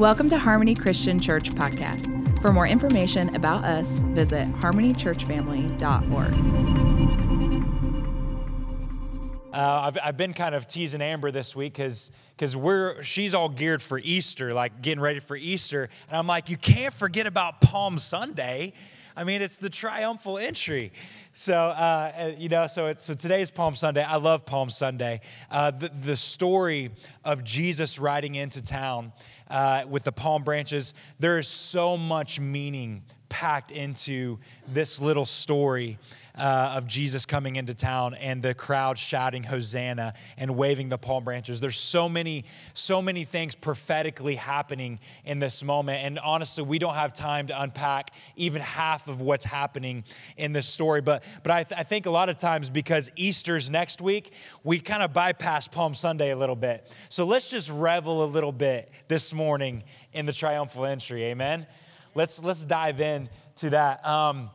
Welcome to Harmony Christian Church Podcast. For more information about us, visit harmonychurchfamily.org. Uh, I've, I've been kind of teasing Amber this week because because we're she's all geared for Easter, like getting ready for Easter, and I'm like, you can't forget about Palm Sunday. I mean, it's the triumphal entry. So, uh, uh you know, so, so today is Palm Sunday. I love Palm Sunday. Uh, the, the story of Jesus riding into town uh, with the palm branches, there is so much meaning packed into this little story uh, of Jesus coming into town and the crowd shouting Hosanna and waving the palm branches. There's so many, so many things prophetically happening in this moment. And honestly, we don't have time to unpack even half of what's happening in this story. But, but I, th- I think a lot of times because Easter's next week, we kind of bypass Palm Sunday a little bit. So let's just revel a little bit this morning in the triumphal entry. Amen. Let's, let's dive in to that. Um,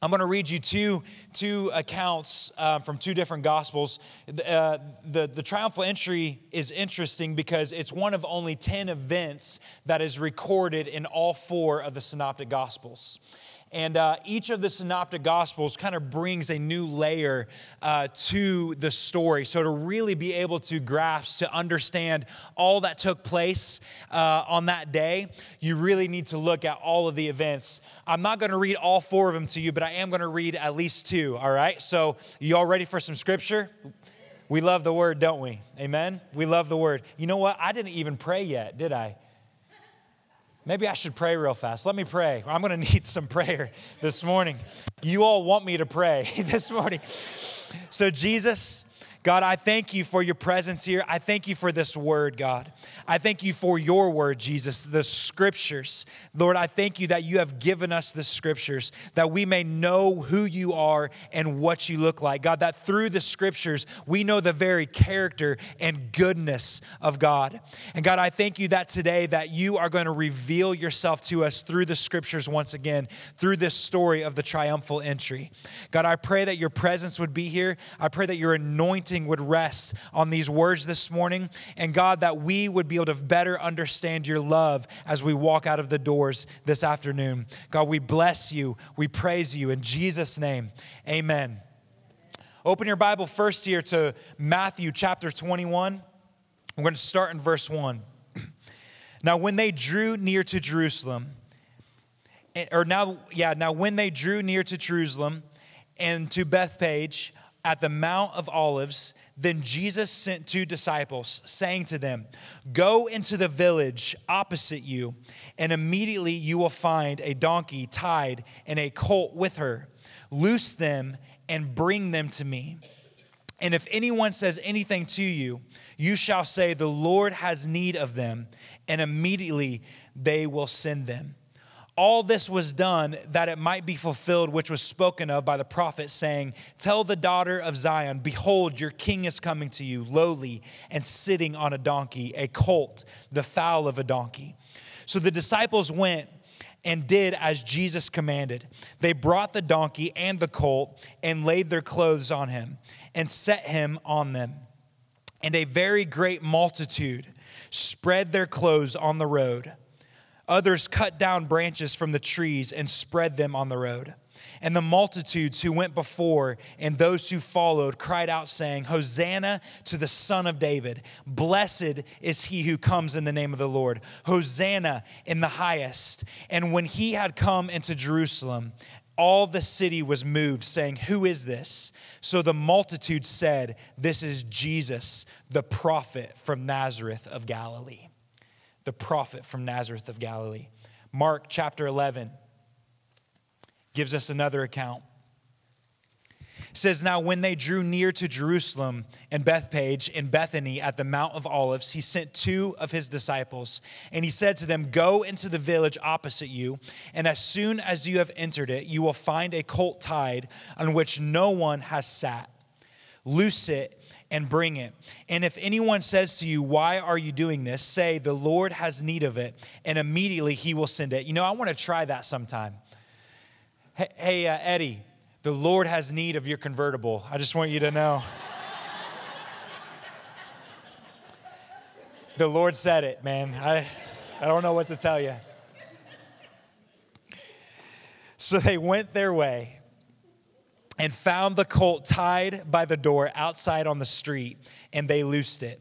I'm going to read you two, two accounts uh, from two different gospels. Uh, the, the triumphal entry is interesting because it's one of only 10 events that is recorded in all four of the synoptic gospels. And uh, each of the synoptic gospels kind of brings a new layer uh, to the story. So, to really be able to grasp, to understand all that took place uh, on that day, you really need to look at all of the events. I'm not going to read all four of them to you, but I am going to read at least two, all right? So, you all ready for some scripture? We love the word, don't we? Amen? We love the word. You know what? I didn't even pray yet, did I? Maybe I should pray real fast. Let me pray. I'm going to need some prayer this morning. You all want me to pray this morning. So, Jesus, God, I thank you for your presence here. I thank you for this word, God. I thank you for your word, Jesus, the scriptures. Lord, I thank you that you have given us the scriptures that we may know who you are and what you look like. God, that through the scriptures we know the very character and goodness of God. And God, I thank you that today that you are going to reveal yourself to us through the scriptures once again, through this story of the triumphal entry. God, I pray that your presence would be here. I pray that your anointing would rest on these words this morning. And God, that we would be able to better understand your love as we walk out of the doors this afternoon. God, we bless you. We praise you. In Jesus' name, amen. Open your Bible first here to Matthew chapter 21. We're going to start in verse 1. Now, when they drew near to Jerusalem, eh, or now, yeah, now when they drew near to Jerusalem and to Bethphage at the Mount of Olives, then Jesus sent two disciples, saying to them, Go into the village opposite you, and immediately you will find a donkey tied and a colt with her. Loose them and bring them to me. And if anyone says anything to you, you shall say, The Lord has need of them, and immediately they will send them all this was done that it might be fulfilled, which was spoken of by the prophet, saying, Tell the daughter of Zion, behold, your king is coming to you, lowly and sitting on a donkey, a colt, the foal of a donkey. So the disciples went and did as Jesus commanded. They brought the donkey and the colt and laid their clothes on him and set him on them. And a very great multitude spread their clothes on the road. Others cut down branches from the trees and spread them on the road. And the multitudes who went before and those who followed cried out, saying, Hosanna to the Son of David. Blessed is he who comes in the name of the Lord. Hosanna in the highest. And when he had come into Jerusalem, all the city was moved, saying, Who is this? So the multitude said, This is Jesus, the prophet from Nazareth of Galilee the prophet from Nazareth of Galilee. Mark chapter 11 gives us another account. It says, Now when they drew near to Jerusalem and Bethphage and Bethany at the Mount of Olives, he sent two of his disciples, and he said to them, Go into the village opposite you, and as soon as you have entered it, you will find a colt tied on which no one has sat. Loose it and bring it. And if anyone says to you, Why are you doing this? say, The Lord has need of it, and immediately he will send it. You know, I want to try that sometime. Hey, uh, Eddie, the Lord has need of your convertible. I just want you to know. the Lord said it, man. I, I don't know what to tell you. So they went their way and found the colt tied by the door outside on the street, and they loosed it.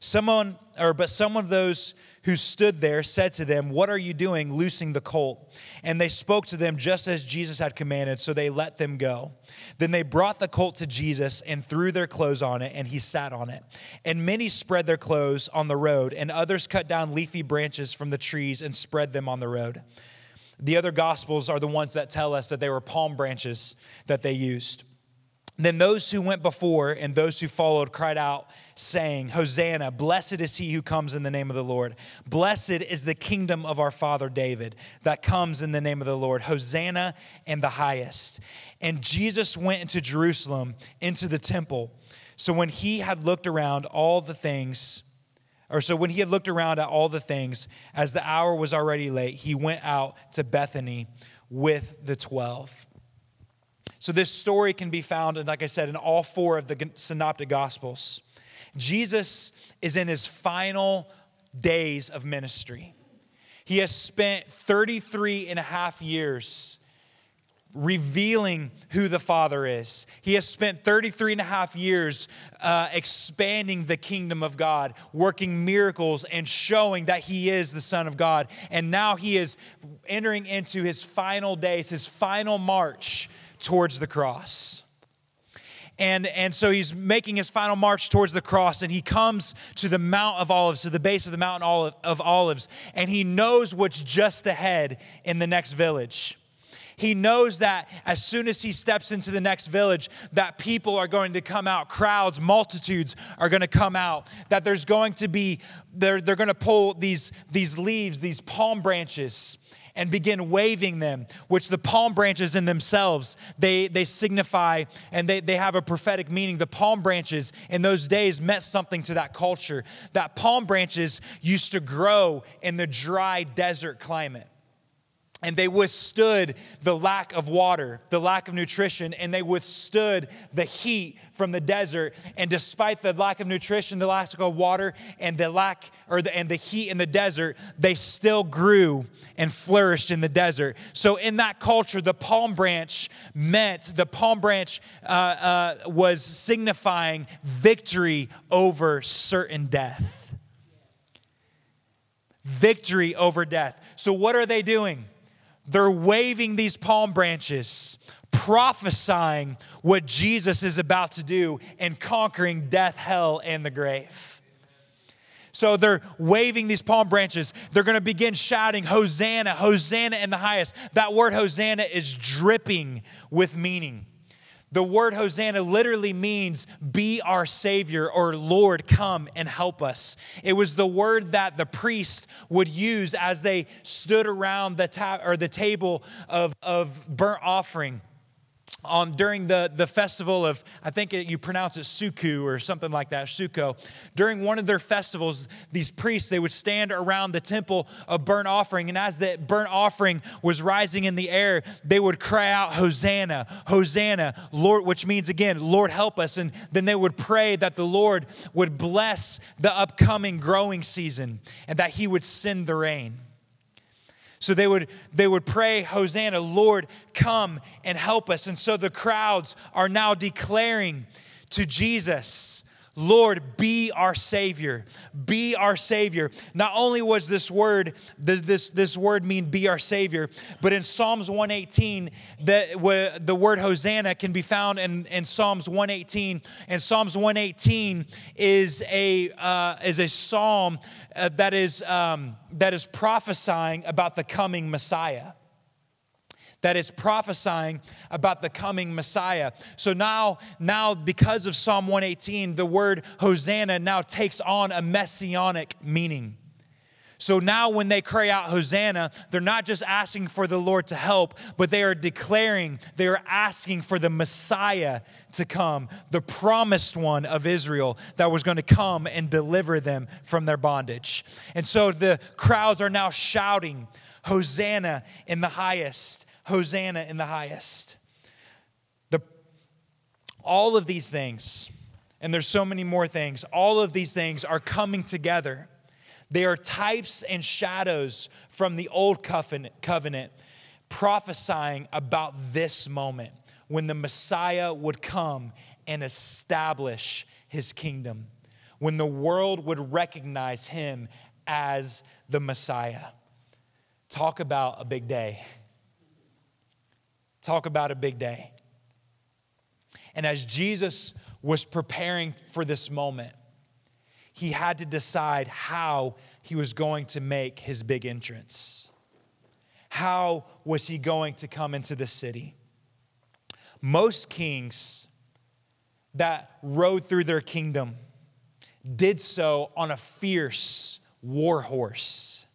Someone, or but some of those who stood there said to them, What are you doing, loosing the colt? And they spoke to them just as Jesus had commanded, so they let them go. Then they brought the colt to Jesus and threw their clothes on it, and he sat on it. And many spread their clothes on the road, and others cut down leafy branches from the trees and spread them on the road. The other gospels are the ones that tell us that they were palm branches that they used. Then those who went before and those who followed cried out, saying, Hosanna, blessed is he who comes in the name of the Lord. Blessed is the kingdom of our father David that comes in the name of the Lord. Hosanna in the highest. And Jesus went into Jerusalem, into the temple. So when he had looked around all the things, or so when he had looked around at all the things, as the hour was already late, he went out to Bethany with the twelve. So, this story can be found, like I said, in all four of the synoptic gospels. Jesus is in his final days of ministry. He has spent 33 and a half years revealing who the Father is. He has spent 33 and a half years uh, expanding the kingdom of God, working miracles and showing that He is the Son of God. And now He is entering into His final days, His final march towards the cross. And, and so he's making his final march towards the cross, and he comes to the Mount of Olives, to the base of the Mountain of Olives, and he knows what's just ahead in the next village. He knows that as soon as he steps into the next village, that people are going to come out, crowds, multitudes are going to come out, that there's going to be, they're, they're going to pull these, these leaves, these palm branches, and begin waving them, which the palm branches in themselves, they, they signify and they, they have a prophetic meaning. The palm branches in those days meant something to that culture. That palm branches used to grow in the dry desert climate and they withstood the lack of water, the lack of nutrition, and they withstood the heat from the desert. And despite the lack of nutrition, the lack of water, and the lack or the, and the heat in the desert, they still grew and flourished in the desert. So in that culture, the palm branch meant the palm branch uh, uh, was signifying victory over certain death. Victory over death. So what are they doing? They're waving these palm branches, prophesying what Jesus is about to do and conquering death, hell, and the grave. So they're waving these palm branches. They're going to begin shouting, Hosanna, Hosanna in the highest. That word Hosanna is dripping with meaning. The word Hosanna literally means be our Savior or Lord, come and help us. It was the word that the priest would use as they stood around the, ta- or the table of, of burnt offering on during the, the festival of, I think it, you pronounce it Sukkot or something like that, Sukkot. During one of their festivals, these priests, they would stand around the temple of burnt offering. And as the burnt offering was rising in the air, they would cry out, Hosanna, Hosanna, Lord, which means again, Lord, help us. And then they would pray that the Lord would bless the upcoming growing season and that he would send the rain. So they would, they would pray, Hosanna, Lord, come and help us. And so the crowds are now declaring to Jesus, Lord, be our Savior. Be our Savior. Not only was this word, this, this, this word mean be our Savior, but in Psalms 118, the, the word Hosanna can be found in, in Psalms 118. And Psalms 118 is a, uh, is a psalm uh, that, is, um, that is prophesying about the coming Messiah that is prophesying about the coming Messiah. So now, now because of Psalm 118, the word Hosanna now takes on a messianic meaning. So now, when they cry out Hosanna, they're not just asking for the Lord to help, but they are declaring, they are asking for the Messiah to come, the promised one of Israel that was going to come and deliver them from their bondage. And so the crowds are now shouting, Hosanna in the highest. Hosanna in the highest. The, all of these things, and there's so many more things, all of these things are coming together. They are types and shadows from the old covenant, prophesying about this moment when the Messiah would come and establish his kingdom, when the world would recognize him as the Messiah. Talk about a big day. Talk about a big day. And as Jesus was preparing for this moment, he had to decide how he was going to make his big entrance. How was he going to come into the city? Most kings that rode through their kingdom did so on a fierce war horse.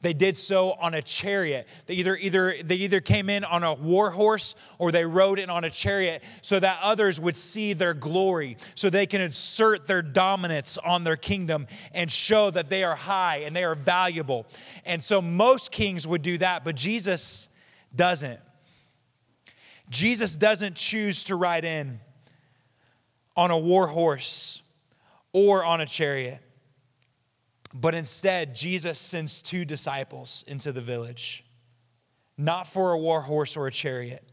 They did so on a chariot. They either, either, they either came in on a war horse or they rode in on a chariot so that others would see their glory, so they can assert their dominance on their kingdom and show that they are high and they are valuable. And so most kings would do that, but Jesus doesn't. Jesus doesn't choose to ride in on a war horse or on a chariot. But instead, Jesus sends two disciples into the village, not for a war horse or a chariot,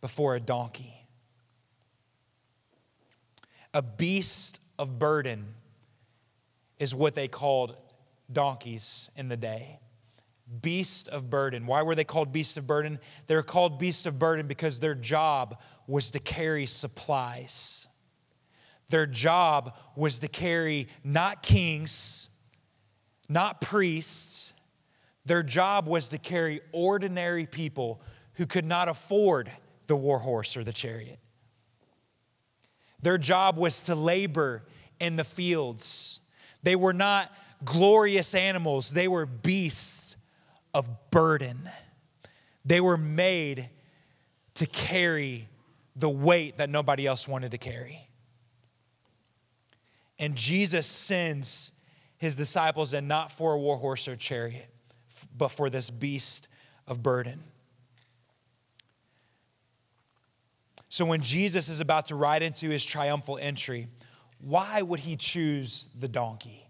but for a donkey. A beast of burden is what they called donkeys in the day. Beast of burden. Why were they called beast of burden? They were called beast of burden because their job was to carry supplies. Their job was to carry not kings, not priests. Their job was to carry ordinary people who could not afford the war horse or the chariot. Their job was to labor in the fields. They were not glorious animals, they were beasts of burden. They were made to carry the weight that nobody else wanted to carry. And Jesus sends his disciples and not for a war horse or chariot, but for this beast of burden. So when Jesus is about to ride into his triumphal entry, why would he choose the donkey?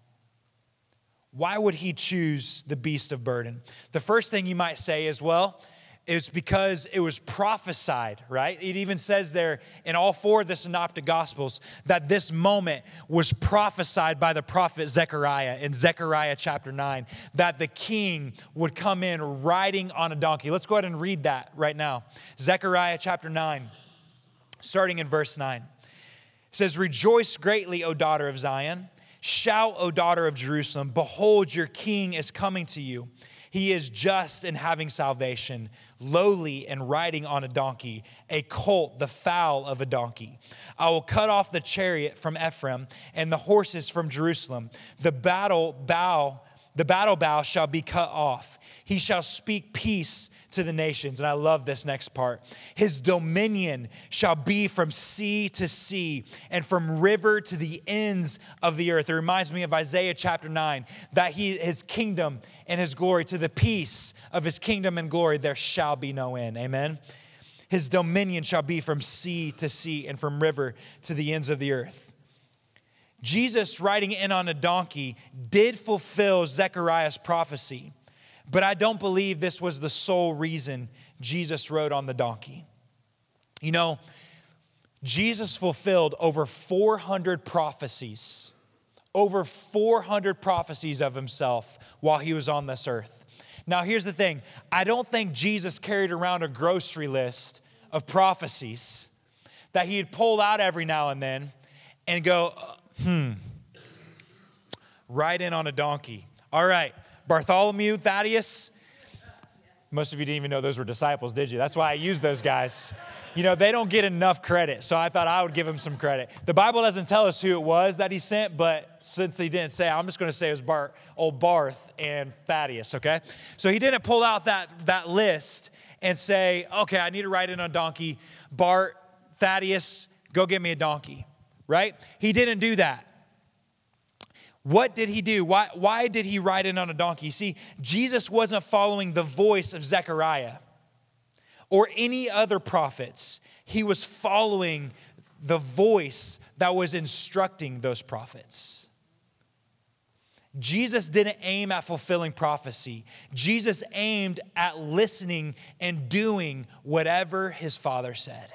Why would he choose the beast of burden? The first thing you might say is, well, it's because it was prophesied, right? It even says there in all four of the synoptic gospels that this moment was prophesied by the prophet Zechariah in Zechariah chapter 9, that the king would come in riding on a donkey. Let's go ahead and read that right now. Zechariah chapter 9, starting in verse 9. It says, Rejoice greatly, O daughter of Zion. Shout, O daughter of Jerusalem. Behold, your king is coming to you. He is just in having salvation, lowly and riding on a donkey, a colt, the foal of a donkey. I will cut off the chariot from Ephraim and the horses from Jerusalem. The battle bow the battle bow shall be cut off. He shall speak peace to the nations. And I love this next part. His dominion shall be from sea to sea and from river to the ends of the earth. It reminds me of Isaiah chapter 9 that he, his kingdom and his glory, to the peace of his kingdom and glory, there shall be no end. Amen. His dominion shall be from sea to sea and from river to the ends of the earth. Jesus riding in on a donkey did fulfill Zechariah's prophecy, but I don't believe this was the sole reason Jesus rode on the donkey. You know, Jesus fulfilled over 400 prophecies, over 400 prophecies of himself while he was on this earth. Now, here's the thing I don't think Jesus carried around a grocery list of prophecies that he'd pull out every now and then and go, Hmm. Ride in on a donkey. All right. Bartholomew, Thaddeus. Most of you didn't even know those were disciples, did you? That's why I use those guys. You know, they don't get enough credit, so I thought I would give them some credit. The Bible doesn't tell us who it was that he sent, but since he didn't say, I'm just going to say it was Bart, old Barth and Thaddeus, okay? So he didn't pull out that, that list and say, okay, I need to ride in on donkey. Bart, Thaddeus, go get me a donkey right? He didn't do that. What did he do? Why, why did he ride in on a donkey? See, Jesus wasn't following the voice of Zechariah or any other prophets. He was following the voice that was instructing those prophets. Jesus didn't aim at fulfilling prophecy. Jesus aimed at listening and doing whatever his Father said.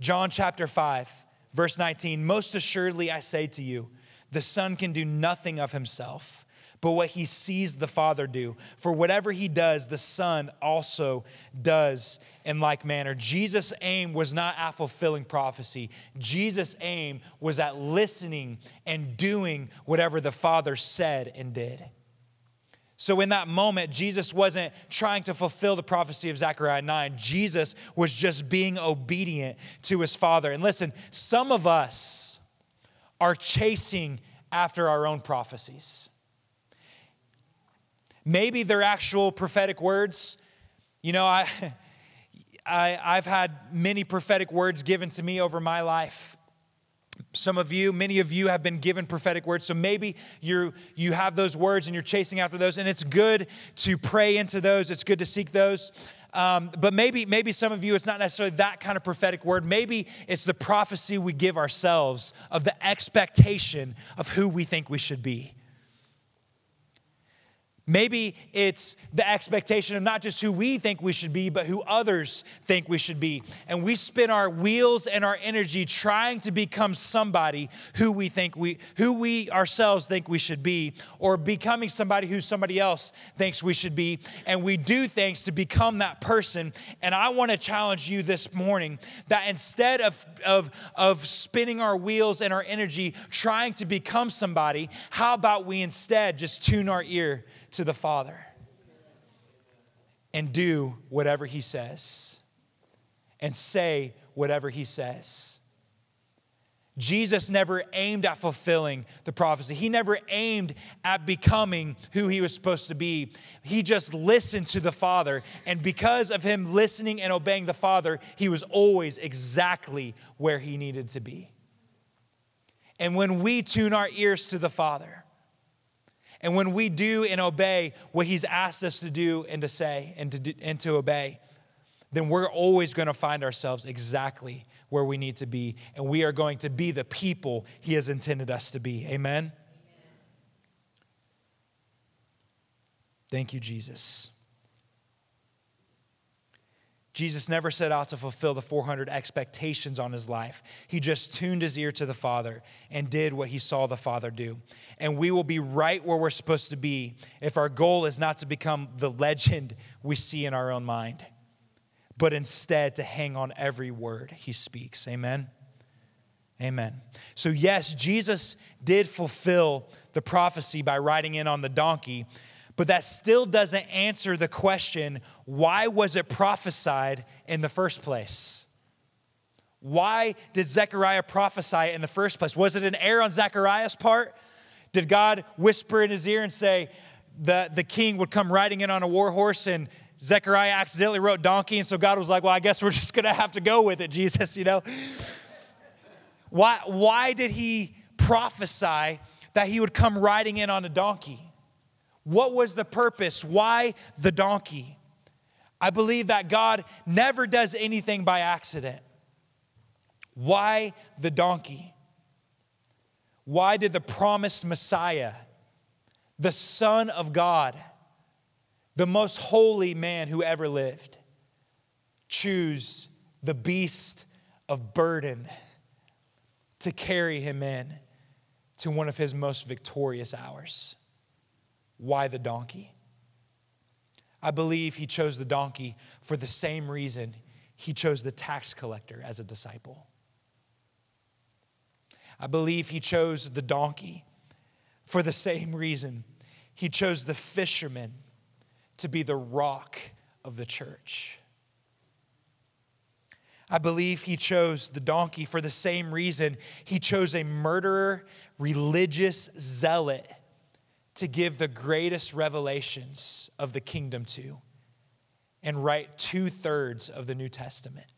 John chapter 5, verse 19 Most assuredly I say to you, the Son can do nothing of himself but what he sees the Father do. For whatever he does, the Son also does in like manner. Jesus' aim was not at fulfilling prophecy, Jesus' aim was at listening and doing whatever the Father said and did. So, in that moment, Jesus wasn't trying to fulfill the prophecy of Zechariah 9. Jesus was just being obedient to his Father. And listen, some of us are chasing after our own prophecies. Maybe they're actual prophetic words. You know, I, I, I've had many prophetic words given to me over my life. Some of you, many of you have been given prophetic words. So maybe you you have those words and you're chasing after those, and it's good to pray into those. It's good to seek those. Um, but maybe, maybe some of you, it's not necessarily that kind of prophetic word. Maybe it's the prophecy we give ourselves of the expectation of who we think we should be. Maybe it's the expectation of not just who we think we should be, but who others think we should be. And we spin our wheels and our energy trying to become somebody who we think we, who we ourselves think we should be, or becoming somebody who somebody else thinks we should be. And we do things to become that person. And I want to challenge you this morning that instead of, of, of spinning our wheels and our energy trying to become somebody, how about we instead just tune our ear? To the Father and do whatever He says and say whatever He says. Jesus never aimed at fulfilling the prophecy. He never aimed at becoming who he was supposed to be. He just listened to the Father. And because of him listening and obeying the Father, he was always exactly where he needed to be. And when we tune our ears to the Father, and when we do and obey what He's asked us to do and to say and to, do, and to obey, then we're always going to find ourselves exactly where we need to be. And we are going to be the people He has intended us to be. Amen? Amen. Thank you, Jesus. Jesus never set out to fulfill the 400 expectations on his life. He just tuned his ear to the Father and did what he saw the Father do. And we will be right where we're supposed to be if our goal is not to become the legend we see in our own mind, but instead to hang on every word he speaks. Amen. Amen. So, yes, Jesus did fulfill the prophecy by riding in on the donkey, but that still doesn't answer the question why was it prophesied in the first place? Why did Zechariah prophesy in the first place? Was it an error on Zechariah's part? Did God whisper in his ear and say that the king would come riding in on a war horse and Zechariah accidentally wrote donkey, and so God was like, Well, I guess we're just gonna have to go with it, Jesus, you know? Why, why did he prophesy that he would come riding in on a donkey? What was the purpose? Why the donkey? I believe that God never does anything by accident. Why the donkey? Why did the promised Messiah, the Son of God, the most holy man who ever lived, choose the beast of burden to carry him in to one of his most victorious hours? Why the donkey? I believe he chose the donkey for the same reason he chose the tax collector as a disciple. I believe he chose the donkey for the same reason he chose the fisherman to be the rock of the church. I believe he chose the donkey for the same reason he chose a murderer, religious zealot to give the greatest revelations of the kingdom to and write two thirds of the New Testament.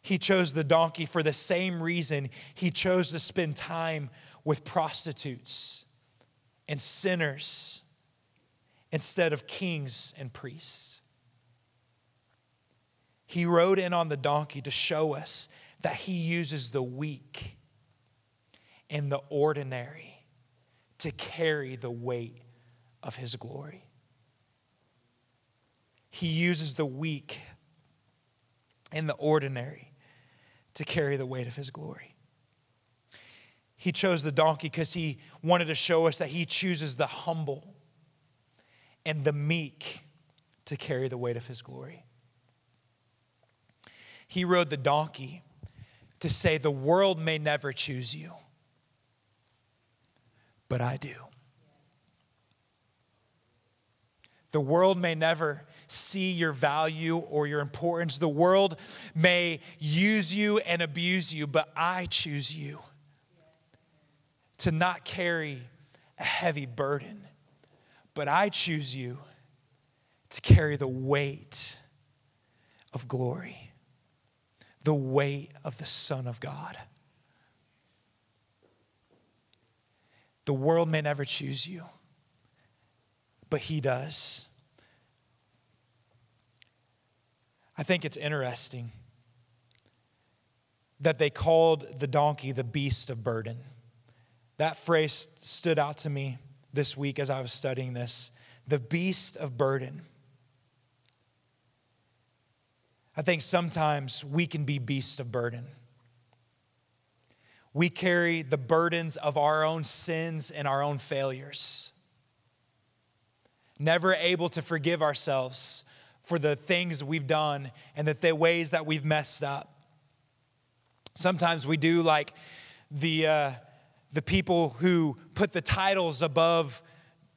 He chose the donkey for the same reason he chose to spend time with prostitutes and sinners instead of kings and priests. He rode in on the donkey to show us that he uses the weak and the ordinary to carry the weight of his glory. He uses the weak and the ordinary to carry the weight of his glory. He chose the donkey because he wanted to show us that he chooses the humble and the meek to carry the weight of his glory. He rode the donkey to say, The world may never choose you, but I do. The world may never see your value or your importance. The world may use you and abuse you, but I choose you to not carry a heavy burden. But I choose you to carry the weight of glory, the weight of the Son of God. The world may never choose you, but He does. I think it's interesting that they called the donkey the beast of burden. That phrase stood out to me this week as I was studying this the beast of burden. I think sometimes we can be beasts of burden. We carry the burdens of our own sins and our own failures. Never able to forgive ourselves for the things we've done and the ways that we've messed up. Sometimes we do like the, uh, the people who put the titles above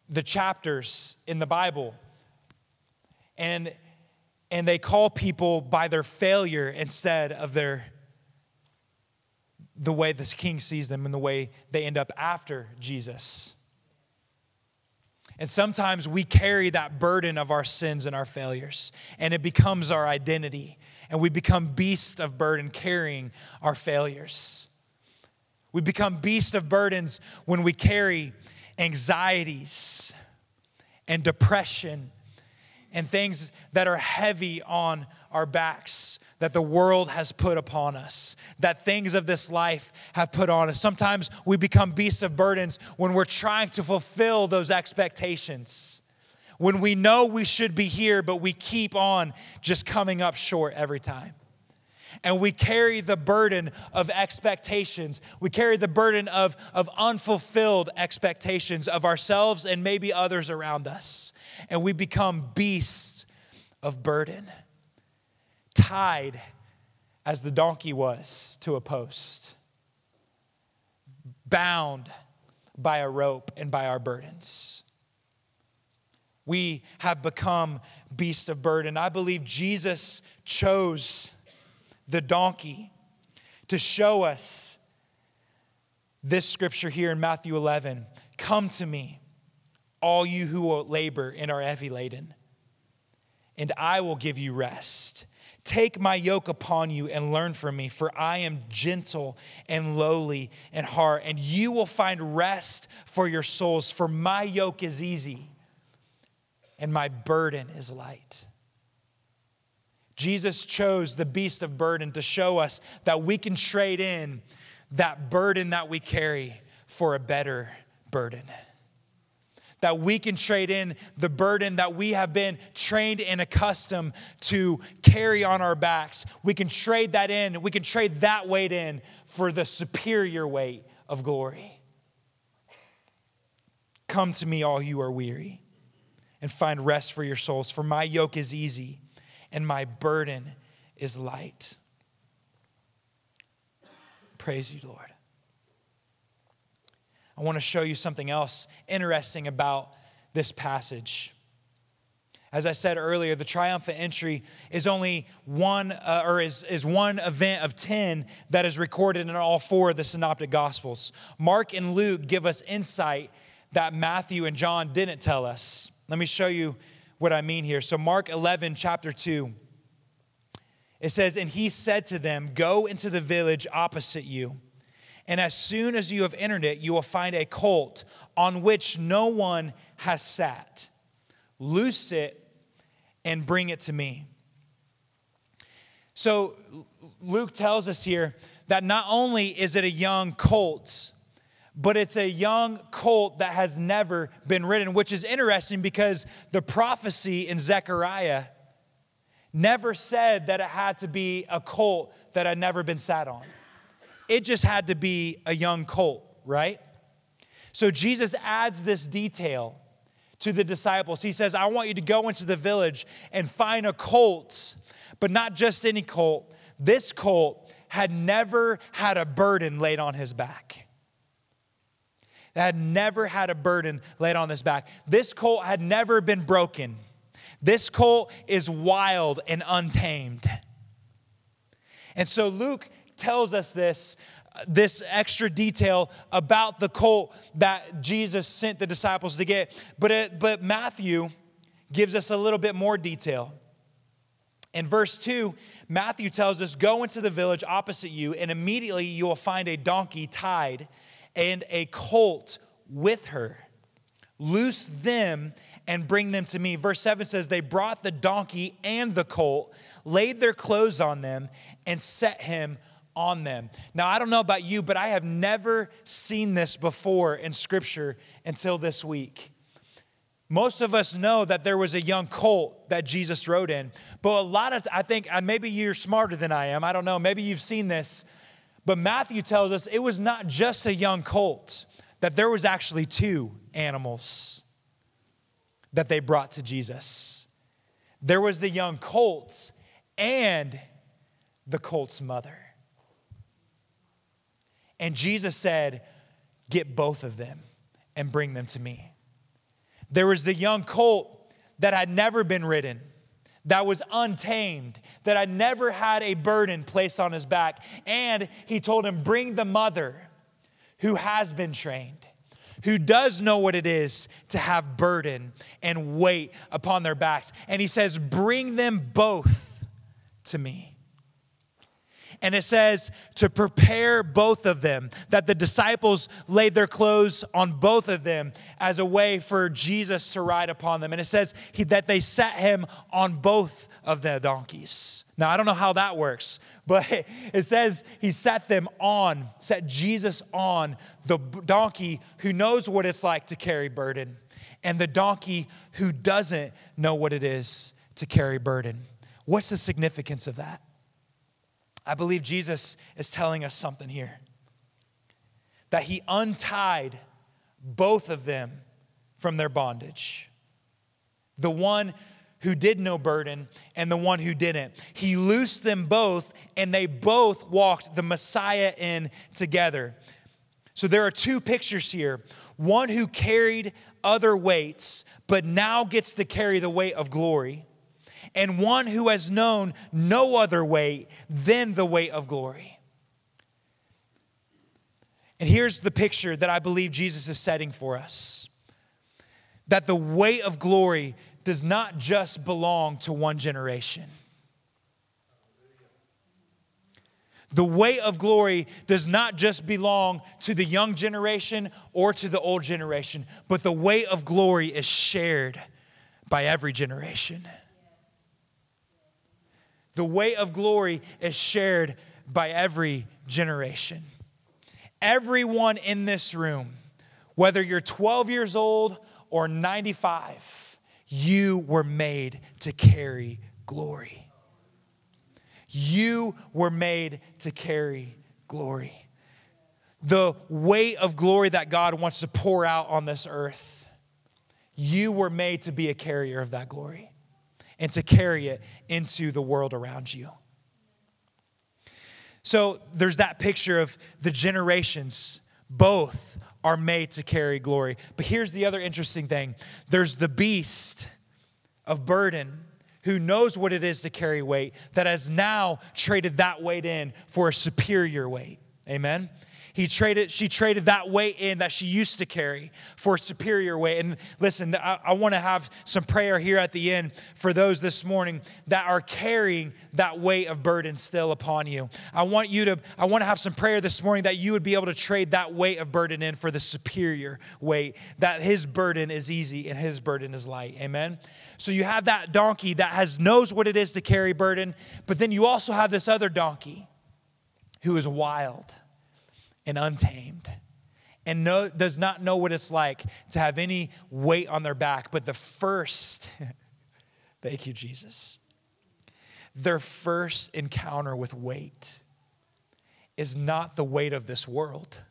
the chapters in the Bible. And, and they call people by their failure instead of their the way this king sees them and the way they end up after Jesus. And sometimes we carry that burden of our sins and our failures, and it becomes our identity. And we become beasts of burden carrying our failures. We become beasts of burdens when we carry anxieties and depression and things that are heavy on our backs that the world has put upon us, that things of this life have put on us. Sometimes we become beasts of burdens when we're trying to fulfill those expectations. When we know we should be here, but we keep on just coming up short every time. And we carry the burden of expectations. We carry the burden of, of unfulfilled expectations of ourselves and maybe others around us. And we become beasts of burden tied as the donkey was to a post, bound by a rope and by our burdens. We have become beast of burden. I believe Jesus chose the donkey to show us this scripture here in Matthew 11 Come to me, all you who labor and are heavy laden, and I will give you rest. Take my yoke upon you and learn from me, for I am gentle and lowly in heart, and you will find rest for your souls. For my yoke is easy and my burden is light. Jesus chose the beast of burden to show us that we can trade in that burden that we carry for a better burden that we can trade in the burden that we have been trained and accustomed to carry on our backs. We can trade that in, we can trade that weight in for the superior weight of glory. Come to me, all you are weary, and find rest for your souls, for my yoke is easy and my burden is light. Praise you, Lord. I want to show you something else interesting about this passage. As I said earlier, the triumphant entry is only one, uh, or is, is one event of 10 that is recorded in all four of the synoptic gospels. Mark and Luke give us insight that Matthew and John didn't tell us. Let me show you what I mean here. So, Mark 11, chapter 2, it says, And he said to them, Go into the village opposite you and as soon as you have entered it, you will find a colt on which no one has sat. Loose it and bring it to me. So Luke tells us here that not only is it a young colt, but it's a young colt that has never been ridden, which is interesting because the prophecy in Zechariah never said that it had to be a colt that had never been sat on. It just had to be a young colt, right? So Jesus adds this detail to the disciples. He says, I want you to go into the village and find a colt, but not just any colt. This colt had never had a burden laid on his back had never had a burden laid on his back. This colt had never been broken. This colt is wild and untamed. And so Luke tells us this uh, this extra detail about the colt that Jesus sent the disciples to get. But, it, but Matthew gives us a little bit more detail. In verse 2, Matthew tells us, Go into the village opposite you, and immediately you will find a donkey tied and a colt with her. Loose them and bring them to me. Verse 7 says, They brought the donkey and the colt, laid their clothes on them, and set him on them. Now, I don't know about you, but I have never seen this before in Scripture until this week. Most of us know that there was a young colt that Jesus rode in, but a lot of, I think, uh, maybe you're smarter than I am. I don't know. Maybe you've seen this. But Matthew tells us it was not just a young colt, that there was actually two animals that they brought to Jesus. There was the young colts and the colt's mother. And Jesus said, Get both of them and bring them to me. There was the young colt that had never been ridden that was untamed, that had never had a burden placed on his back. And he told him, Bring the mother who has been trained, who does know what it is to have burden and weight upon their backs. And he says, Bring them both to me. And it says to prepare both of them, that the disciples laid their clothes on both of them as a way for Jesus to ride upon them. And it says he, that they set him on both of the donkeys. Now, I don't know how that works, but it says he set them on, set Jesus on the donkey who knows what it's like to carry burden, and the donkey who doesn't know what it is to carry burden. What's the significance of that? I believe Jesus is telling us something here that he untied both of them from their bondage. The one who did no burden and the one who didn't. He loosed them both, and they both walked the Messiah in together. So there are two pictures here one who carried other weights, but now gets to carry the weight of glory and one who has known no other way than the way of glory. And here's the picture that I believe Jesus is setting for us that the way of glory does not just belong to one generation. The way of glory does not just belong to the young generation or to the old generation, but the way of glory is shared by every generation. The way of glory is shared by every generation. Everyone in this room, whether you're 12 years old or 95, you were made to carry glory. You were made to carry glory. The weight of glory that God wants to pour out on this earth, you were made to be a carrier of that glory and to carry it into the world around you. So there's that picture of the generations, both are made to carry glory. But here's the other interesting thing there's the beast of burden who knows what it is to carry weight that has now traded that weight in for a superior weight. Amen. He traded, she traded that weight in that she used to carry for superior weight. And listen, I, I want to have some prayer here at the end for those this morning that are carrying that weight of burden still upon you. I want you to, I want to have some prayer this morning that you would be able to trade that weight of burden in for the superior weight, that his burden is easy and his burden is light. Amen. So you have that donkey that has knows what it is to carry burden, but then you also have this other donkey who is wild and untamed and know, does not know what it's like to have any weight on their back. But the first, thank you, Jesus, their first encounter with weight is not the weight of this world,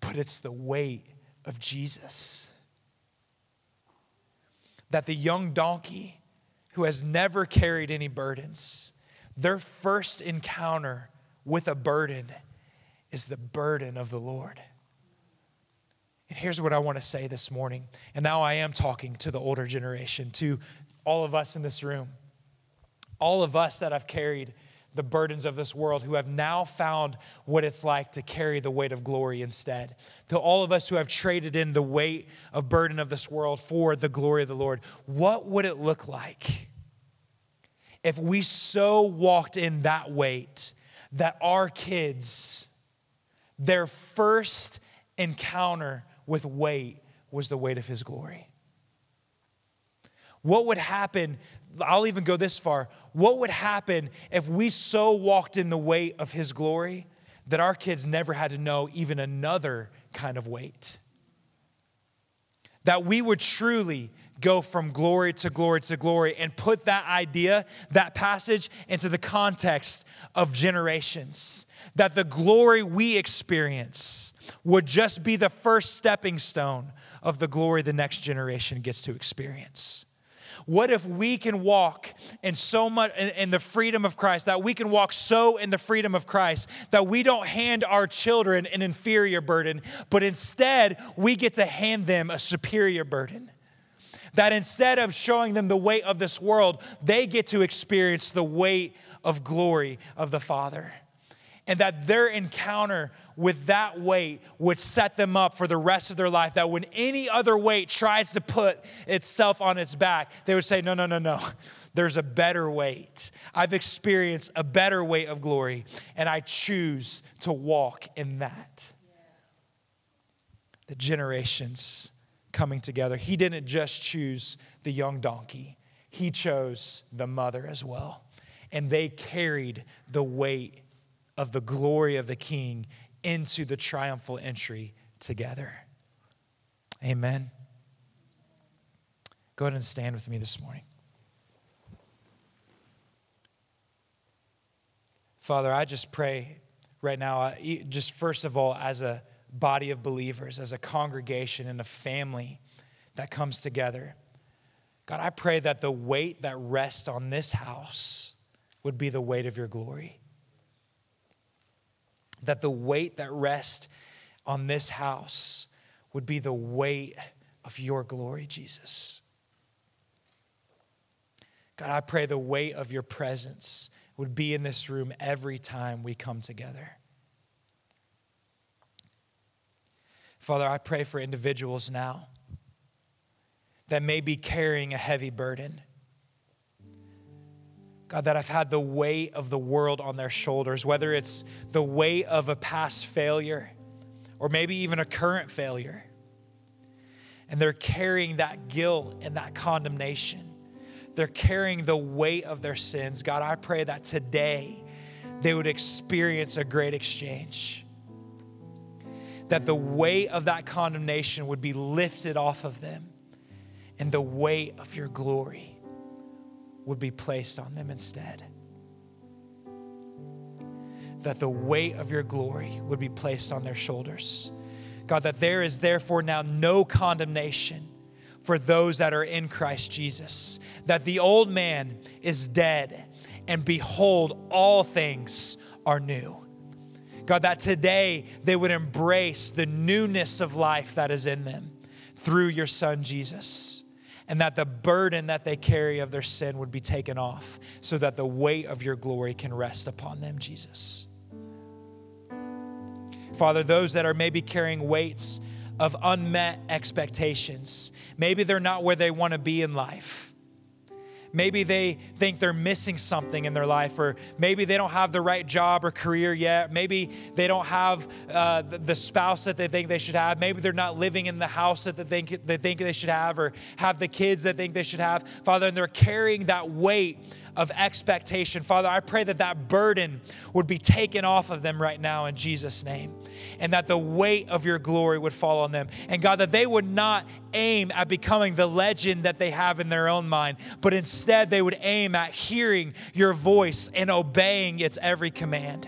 but it's the weight of Jesus. That the young donkey who has never carried any burdens, their first encounter with a burden is the burden of the Lord. And here's what I want to say this morning. And now I am talking to the older generation, to all of us in this room, all of us that have carried the burdens of this world, who have now found what it's like to carry the weight of glory instead. To all of us who have traded in the weight of burden of this world for the glory of the Lord, what would it look like if we so walked in that weight that our kids, their first encounter with weight was the weight of His glory? What would happen? I'll even go this far. What would happen if we so walked in the weight of His glory that our kids never had to know even another kind of weight? That we would truly go from glory to glory to glory and put that idea, that passage, into the context of generations. That the glory we experience would just be the first stepping stone of the glory the next generation gets to experience. What if we can walk in so much in, the freedom of Christ, that we can walk so in the freedom of Christ that we don't hand our children an inferior burden, but instead we get to hand them a superior burden? That instead of showing them the weight of this world, they get to experience the weight of glory of the Father. And that their encounter with that weight would set them up for the rest of their life. That when any other weight tries to put itself on its back, they would say, No, no, no, no. There's a better weight. I've experienced a better weight of glory, and I choose to walk in that. The generations coming together. He didn't just choose the young donkey, he chose the mother as well. And they carried the weight of the glory of the king into the triumphal entry together. Amen. Go ahead and stand with me this morning. Father, I just pray right now, just first of all, as a body of believers, as a congregation and a family that comes together. God, I pray that the weight that rests on this house would be the weight of your glory. That the weight that rests on this house would be the weight of your glory, Jesus. God, I pray the weight of your presence would be in this room every time we come together. Father, I pray for individuals now that may be carrying a heavy burden. God, that have had the weight of the world on their shoulders, whether it's the weight of a past failure or maybe even a current failure. And they're carrying that guilt and that condemnation. They're carrying the weight of their sins. God, I pray that today they would experience a great exchange that the weight of that condemnation would be lifted off of them and the weight of your glory would be placed on them instead. That the weight of your glory would be placed on their shoulders. God, that there is therefore now no condemnation for those that are in Christ Jesus. That the old man is dead, and behold, all things are new. God, that today they would embrace the newness of life that is in them through your Son, Jesus. And that the burden that they carry of their sin would be taken off so that the weight of your glory can rest upon them, Jesus. Father, those that are maybe carrying weights of unmet expectations, maybe they're not where they want to be in life. Maybe they think they're missing something in their life, or maybe they don't have the right job or career yet. Maybe they don't have uh, the spouse that they think they should have. Maybe they're not living in the house that they think, they think they should have, or have the kids that think they should have. Father, and they're carrying that weight of expectation. Father, I pray that that burden would be taken off of them right now in Jesus' name, and that the weight of your glory would fall on them. And God, that they would not aim at becoming the legend that they have in their own mind, but instead they would aim at hearing your voice and obeying its every command.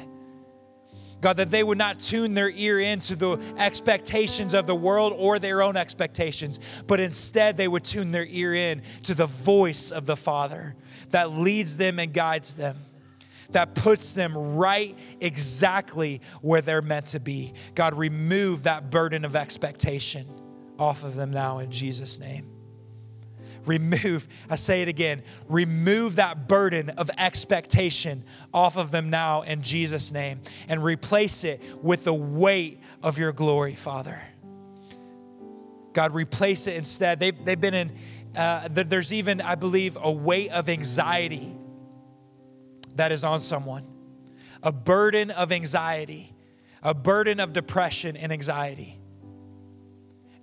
God, that they would not tune their ear into the expectations of the world or their own expectations, but instead they would tune their ear in to the voice of the Father that leads them and guides them, that puts them right exactly where they're meant to be. God, remove that burden of expectation off of them now in Jesus' name. Remove, I say it again, remove that burden of expectation off of them now in Jesus' name and replace it with the weight of your glory, Father. God, replace it instead. They, they've been in, uh, there's even, I believe, a weight of anxiety that is on someone, a burden of anxiety, a burden of depression and anxiety.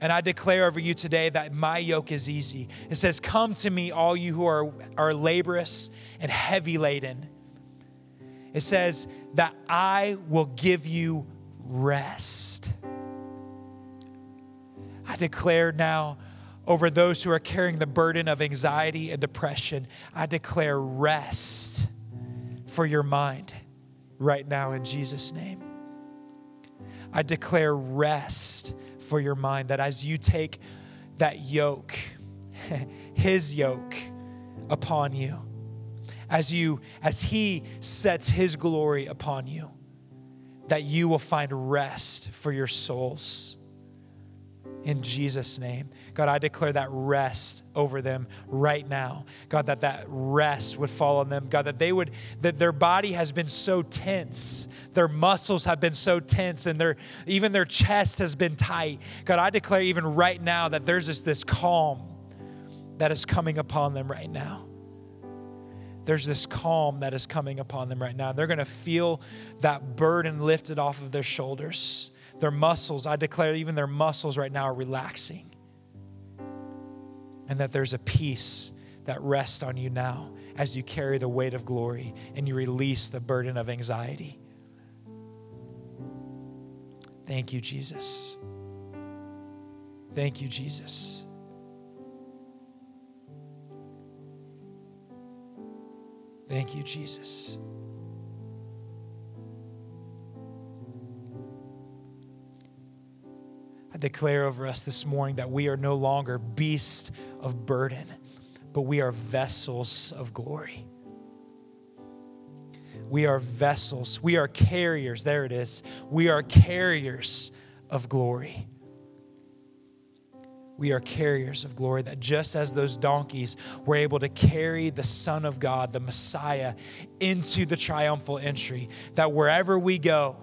And I declare over you today that my yoke is easy. It says, Come to me, all you who are, are laborious and heavy laden. It says that I will give you rest. I declare now over those who are carrying the burden of anxiety and depression, I declare rest for your mind right now in Jesus' name. I declare rest for your mind that as you take that yoke, his yoke upon you, as you as he sets his glory upon you, that you will find rest for your souls in Jesus' name. God, I declare that rest over them right now. God, that that rest would fall on them. God, that they would, that their body has been so tense, their muscles have been so tense, and their even their chest has been tight. God, I declare even right now that there's just this calm that is coming upon them right now. There's this calm that is coming upon them right now. They're going to feel that burden lifted off of their shoulders their muscles, I declare even their muscles right now are relaxing. And that there's a peace that rests on you now as you carry the weight of glory and you release the burden of anxiety. Thank you, Jesus. Thank you, Jesus. Thank you, Jesus. Declare over us this morning that we are no longer beasts of burden, but we are vessels of glory. We are vessels. We are carriers. There it is. We are carriers of glory. We are carriers of glory, that just as those donkeys were able to carry the Son of God, the Messiah, into the triumphal entry, that wherever we go,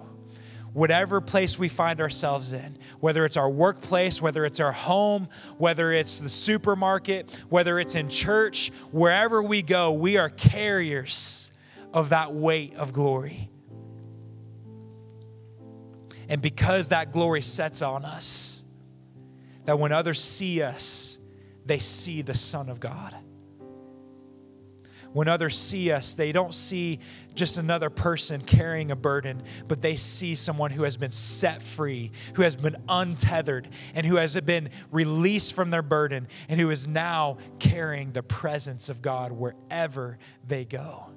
whatever place we find ourselves in, whether it's our workplace, whether it's our home, whether it's the supermarket, whether it's in church, wherever we go, we are carriers of that weight of glory. And because that glory sets on us, that when others see us, they see the Son of God when others see us, they don't see just another person carrying a burden, but they see someone who has been set free, who has been untethered, and who has been released from their burden, and who is now carrying the presence of God wherever they go.